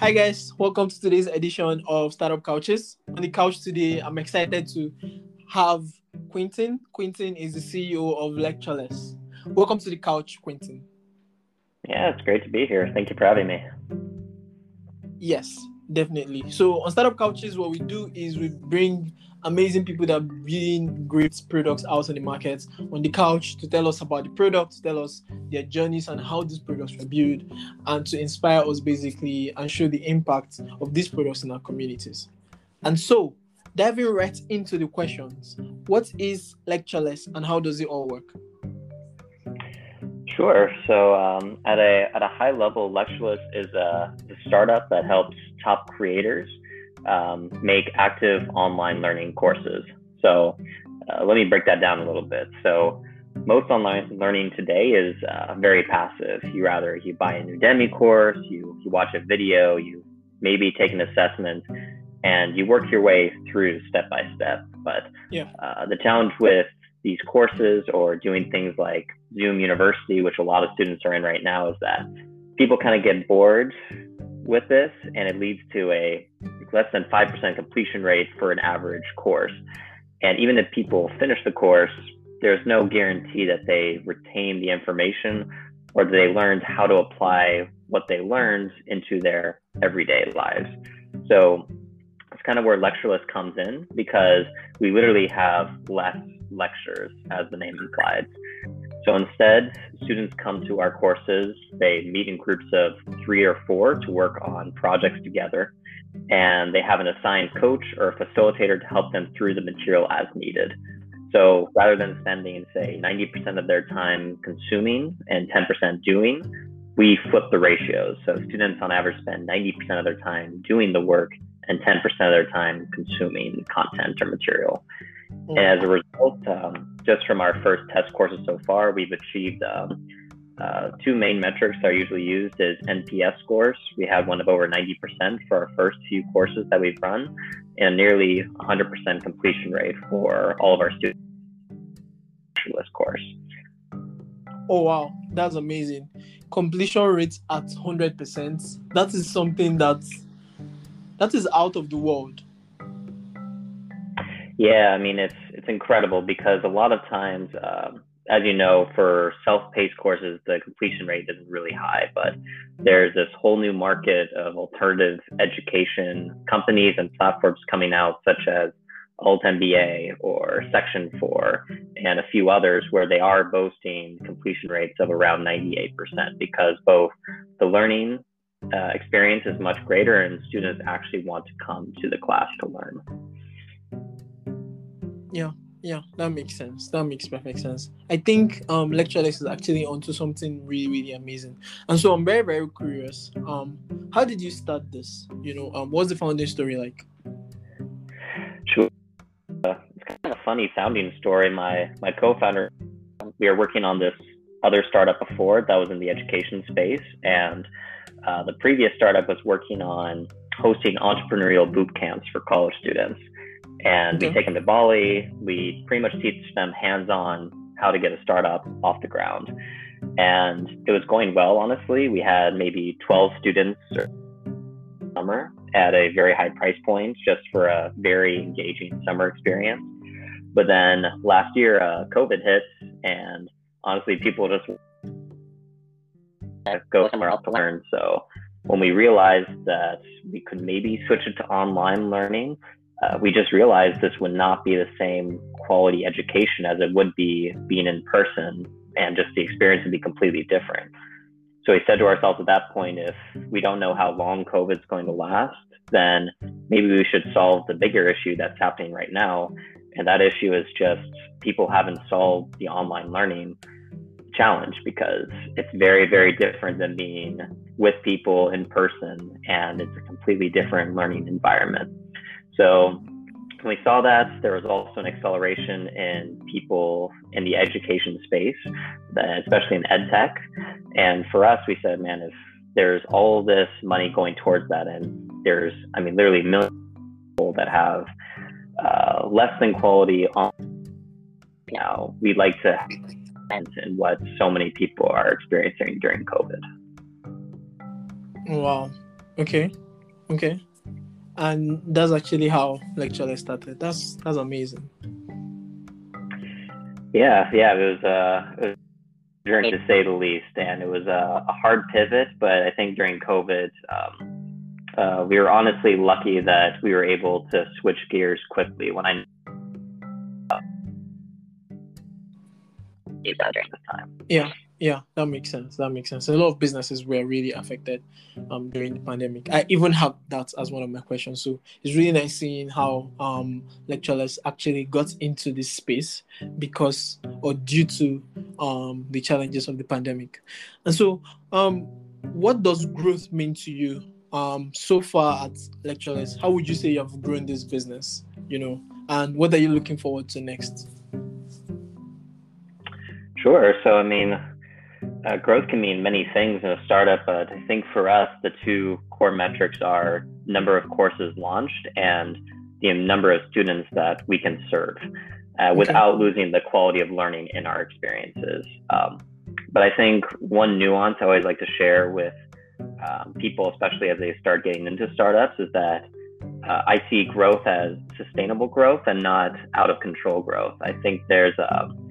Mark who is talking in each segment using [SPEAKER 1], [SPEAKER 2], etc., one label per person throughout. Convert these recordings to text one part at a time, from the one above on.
[SPEAKER 1] Hi guys, welcome to today's edition of Startup Couches. On the couch today, I'm excited to have Quintin. Quintin is the CEO of Lectureless. Welcome to the couch, Quintin.
[SPEAKER 2] Yeah, it's great to be here. Thank you for having me.
[SPEAKER 1] Yes, definitely. So on Startup Couches, what we do is we bring amazing people that are building great products out on the market on the couch to tell us about the product, tell us their journeys and how these products were built, and to inspire us basically and show the impact of these products in our communities. And so, diving right into the questions, what is Lectureless and how does it all work?
[SPEAKER 2] Sure. So, um, at a at a high level, Lectureless is a, a startup that helps top creators um, make active online learning courses. So uh, let me break that down a little bit. So most online learning today is uh, very passive. You rather you buy a new Udemy course, you you watch a video, you maybe take an assessment, and you work your way through step by step. But yeah. uh, the challenge with these courses or doing things like Zoom University, which a lot of students are in right now, is that people kind of get bored with this, and it leads to a less than 5% completion rate for an average course. And even if people finish the course, there's no guarantee that they retain the information or that they learned how to apply what they learned into their everyday lives. So it's kind of where Lectureless comes in because we literally have less lectures, as the name implies. So instead, students come to our courses, they meet in groups of three or four to work on projects together, and they have an assigned coach or facilitator to help them through the material as needed. So rather than spending, say, 90% of their time consuming and 10% doing, we flip the ratios. So students on average spend 90% of their time doing the work and 10% of their time consuming content or material. And as a result, um, just from our first test courses so far, we've achieved um, uh, two main metrics that are usually used is NPS scores. We have one of over 90% for our first few courses that we've run, and nearly 100% completion rate for all of our students course.
[SPEAKER 1] Oh wow, that's amazing! Completion rates at 100%. That is something that that is out of the world.
[SPEAKER 2] Yeah, I mean it's it's incredible because a lot of times, um, as you know, for self-paced courses, the completion rate isn't really high. But there's this whole new market of alternative education companies and platforms coming out, such as Alt MBA or Section 4 and a few others where they are boasting completion rates of around 98% because both the learning uh, experience is much greater and students actually want to come to the class to learn.
[SPEAKER 1] Yeah, yeah, that makes sense. That makes perfect sense. I think um Lectureless is actually onto something really, really amazing. And so I'm very, very curious. Um, how did you start this? You know, um, what's the founding story like?
[SPEAKER 2] Sure. Uh, it's kind of a funny sounding story. My my co-founder, we were working on this other startup before that was in the education space, and uh, the previous startup was working on hosting entrepreneurial boot camps for college students and okay. we take them to Bali. We pretty much teach them hands on how to get a startup off the ground. And it was going well, honestly. We had maybe 12 students summer at a very high price point just for a very engaging summer experience. But then last year, uh, COVID hit, and honestly, people just go somewhere else to learn. So when we realized that we could maybe switch it to online learning, uh, we just realized this would not be the same quality education as it would be being in person, and just the experience would be completely different. So we said to ourselves at that point, if we don't know how long COVID's going to last, then maybe we should solve the bigger issue that's happening right now. And that issue is just people haven't solved the online learning challenge because it's very, very different than being with people in person and it's a completely different learning environment. So when we saw that, there was also an acceleration in people in the education space, especially in ed tech. And for us, we said, man, if there's all this money going towards that, and there's, I mean, literally millions of people that have uh, less than quality on, you know, we'd like to in what so many people are experiencing during COVID.
[SPEAKER 1] Wow. Okay. Okay. And that's actually how lectureless started. That's that's amazing.
[SPEAKER 2] Yeah, yeah, it was uh it was a journey to say the least, and it was a, a hard pivot. But I think during COVID, um, uh, we were honestly lucky that we were able to switch gears quickly when I during this time.
[SPEAKER 1] Yeah, yeah, that makes sense. That makes sense. A lot of businesses were really affected um, during the pandemic. I even have that as one of my questions. So it's really nice seeing how um, Lectureless actually got into this space because or due to um, the challenges of the pandemic. And so, um, what does growth mean to you um, so far at Lectureless? How would you say you have grown this business? You know, and what are you looking forward to next?
[SPEAKER 2] Sure. So, I mean, uh, growth can mean many things in a startup, but I think for us, the two core metrics are number of courses launched and the number of students that we can serve uh, okay. without losing the quality of learning in our experiences. Um, but I think one nuance I always like to share with um, people, especially as they start getting into startups, is that uh, I see growth as sustainable growth and not out of control growth. I think there's a um,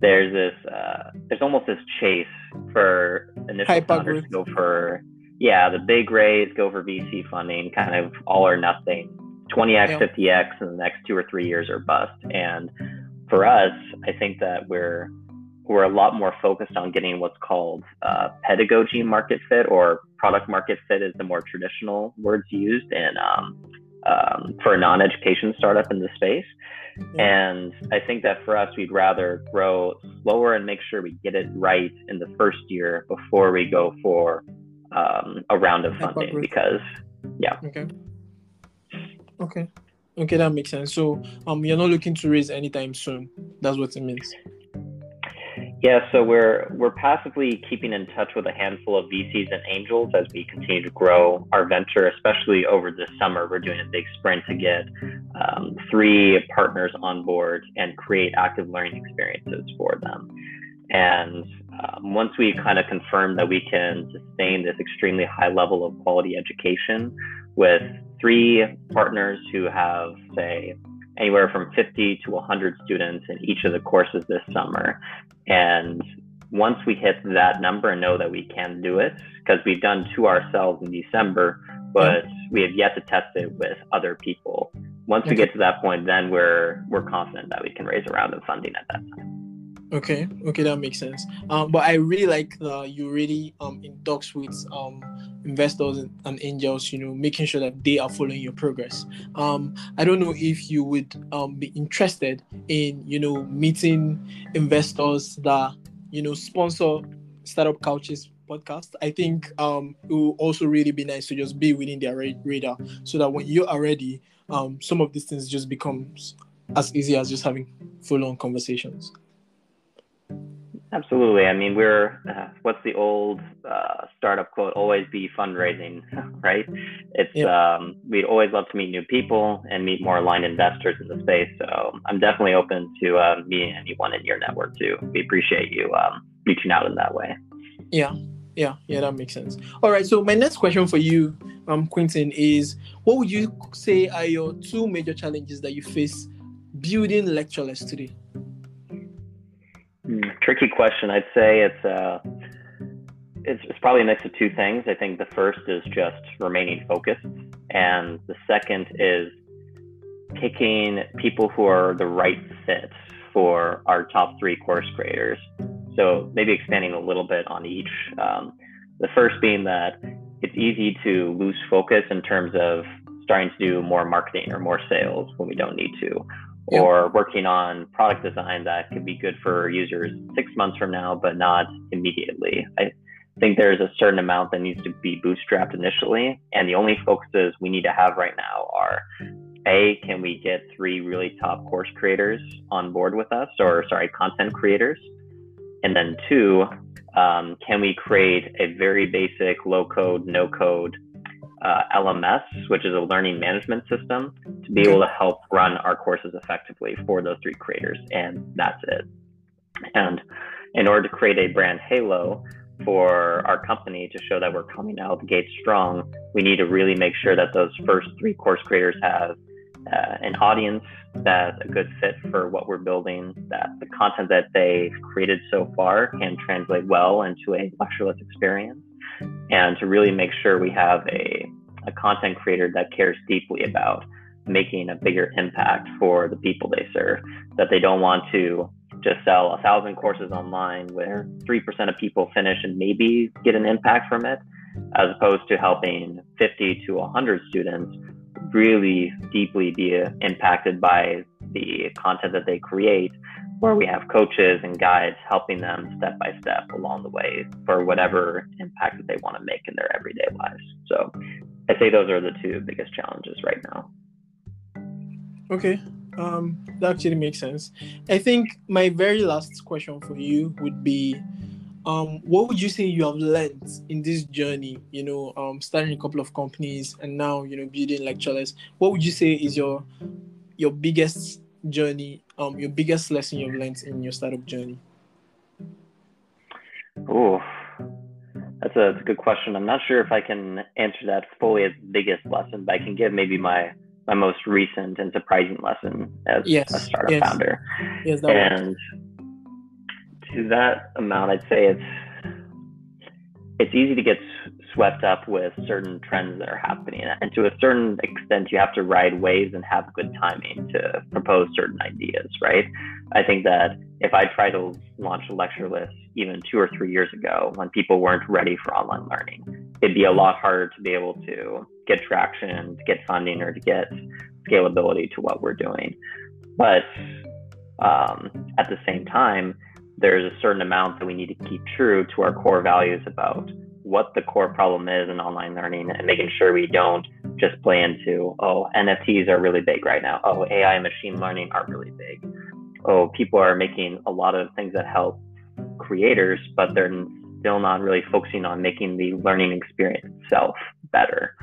[SPEAKER 2] there's this uh, there's almost this chase for initial founders to go for yeah the big raise, go for VC funding, kind of all or nothing, 20x, 50x in the next two or three years or bust. And for us, I think that we're we're a lot more focused on getting what's called uh, pedagogy market fit or product market fit is the more traditional words used in um, um, for a non-education startup in the space. And I think that for us, we'd rather grow slower and make sure we get it right in the first year before we go for um, a round of funding. Because, yeah.
[SPEAKER 1] Okay. Okay. Okay, that makes sense. So, um, you're not looking to raise anytime soon. That's what it means.
[SPEAKER 2] Yeah, so we're we're passively keeping in touch with a handful of VCs and angels as we continue to grow our venture. Especially over this summer, we're doing a big sprint to get um, three partners on board and create active learning experiences for them. And um, once we kind of confirm that we can sustain this extremely high level of quality education with three partners who have, say, anywhere from 50 to 100 students in each of the courses this summer. And once we hit that number and know that we can do it, because we've done two ourselves in December, but we have yet to test it with other people. Once we get to that point, then we're we're confident that we can raise a round of funding at that time.
[SPEAKER 1] Okay, okay, that makes sense. Um, but I really like the you really um in talks with um investors and angels, you know, making sure that they are following your progress. Um, I don't know if you would um be interested in you know meeting investors that you know sponsor startup couches podcast. I think um it will also really be nice to just be within their radar so that when you are ready, um some of these things just becomes as easy as just having full on conversations.
[SPEAKER 2] Absolutely. I mean, we're uh, what's the old uh, startup quote? Always be fundraising, right? It's yeah. um, we'd always love to meet new people and meet more aligned investors in the space. So I'm definitely open to uh, meeting anyone in your network too. We appreciate you um, reaching out in that way.
[SPEAKER 1] Yeah, yeah, yeah. That makes sense. All right. So my next question for you, um, Quinton, is what would you say are your two major challenges that you face building lectureless today?
[SPEAKER 2] Tricky question. I'd say it's uh, it's, it's probably a mix of two things. I think the first is just remaining focused, and the second is picking people who are the right fit for our top three course creators. So maybe expanding a little bit on each. Um, the first being that it's easy to lose focus in terms of starting to do more marketing or more sales when we don't need to, or working on product design that could be good for users six months from now, but not immediately. I think there's a certain amount that needs to be bootstrapped initially. And the only focuses we need to have right now are A, can we get three really top course creators on board with us, or sorry, content creators? And then two, um, can we create a very basic low code, no code uh, LMS, which is a learning management system, to be able to help run our courses effectively for those three creators. And that's it. And in order to create a brand halo, for our company to show that we're coming out of the gate strong, we need to really make sure that those first three course creators have uh, an audience that's a good fit for what we're building, that the content that they've created so far can translate well into a lectureless experience, and to really make sure we have a, a content creator that cares deeply about making a bigger impact for the people they serve, that they don't want to just sell a thousand courses online where 3% of people finish and maybe get an impact from it, as opposed to helping 50 to 100 students really deeply be impacted by the content that they create, where we have coaches and guides helping them step by step along the way for whatever impact that they want to make in their everyday lives. So I say those are the two biggest challenges right now.
[SPEAKER 1] Okay, um, that actually makes sense. I think my very last question for you would be um, what would you say you have learned in this journey? You know, um, starting a couple of companies and now you know building lectureless. What would you say is your your biggest journey? Um, your biggest lesson you've learned in your startup journey?
[SPEAKER 2] Oh, that's a, that's a good question. I'm not sure if I can answer that fully as the biggest lesson, but I can give maybe my my most recent and surprising lesson as yes, a startup yes. founder. Yes, and to that amount, I'd say it's it's easy to get swept up with certain trends that are happening, and to a certain extent, you have to ride waves and have good timing to propose certain ideas. Right? I think that if I tried to launch a Lectureless even two or three years ago, when people weren't ready for online learning, it'd be a lot harder to be able to get traction, to get funding, or to get scalability to what we're doing. But um, at the same time, there's a certain amount that we need to keep true to our core values about what the core problem is in online learning and making sure we don't just play into, oh, NFTs are really big right now. Oh, AI and machine learning are really big. Oh, people are making a lot of things that help creators, but they're still not really focusing on making the learning experience itself better.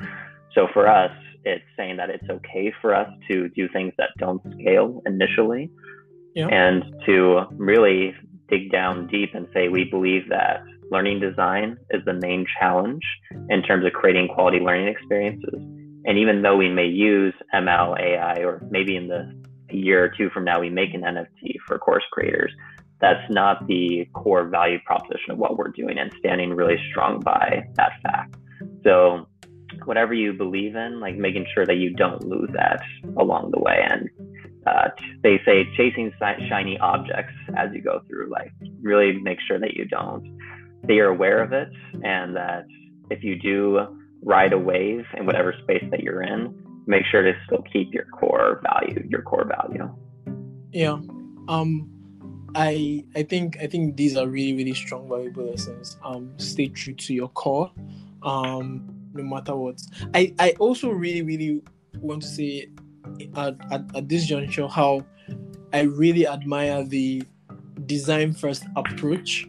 [SPEAKER 2] So for us, it's saying that it's okay for us to do things that don't scale initially yeah. and to really dig down deep and say we believe that learning design is the main challenge in terms of creating quality learning experiences. And even though we may use ML, AI, or maybe in the year or two from now we make an NFT for course creators, that's not the core value proposition of what we're doing and standing really strong by that fact. So whatever you believe in, like making sure that you don't lose that along the way. And uh, they say chasing shiny objects as you go through life. Really make sure that you don't. That you're aware of it, and that if you do ride a wave in whatever space that you're in, make sure to still keep your core value, your core value.
[SPEAKER 1] Yeah. Um I I think I think these are really really strong valuable lessons. Um, stay true to your core, um, no matter what. I I also really really want to say at, at, at this juncture how I really admire the design first approach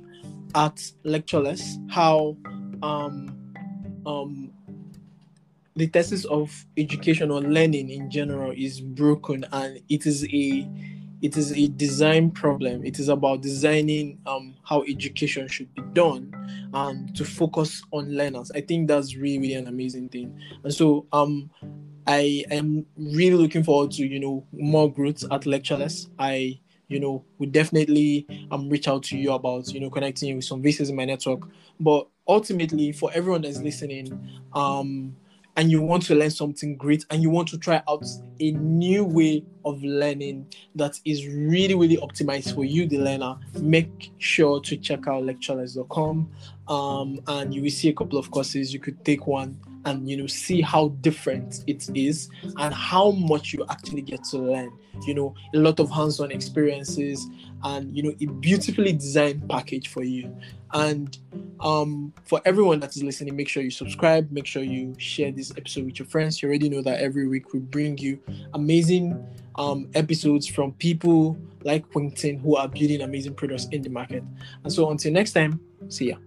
[SPEAKER 1] at lectureless. How um um the thesis of education or learning in general is broken and it is a it is a design problem. It is about designing um, how education should be done and to focus on learners. I think that's really, really an amazing thing. And so um, I am really looking forward to, you know, more growth at Lectureless. I, you know, would definitely um, reach out to you about, you know, connecting with some VCs in my network. But ultimately, for everyone that's listening, um, and you want to learn something great and you want to try out a new way of learning that is really really optimized for you the learner make sure to check out lectureless.com um, and you will see a couple of courses you could take one and you know see how different it is and how much you actually get to learn. You know a lot of hands-on experiences and you know a beautifully designed package for you. And um, for everyone that is listening make sure you subscribe. Make sure you share this episode with your friends. You already know that every week we bring you amazing um, episodes from people like Quinton who are building amazing products in the market. And so until next time see ya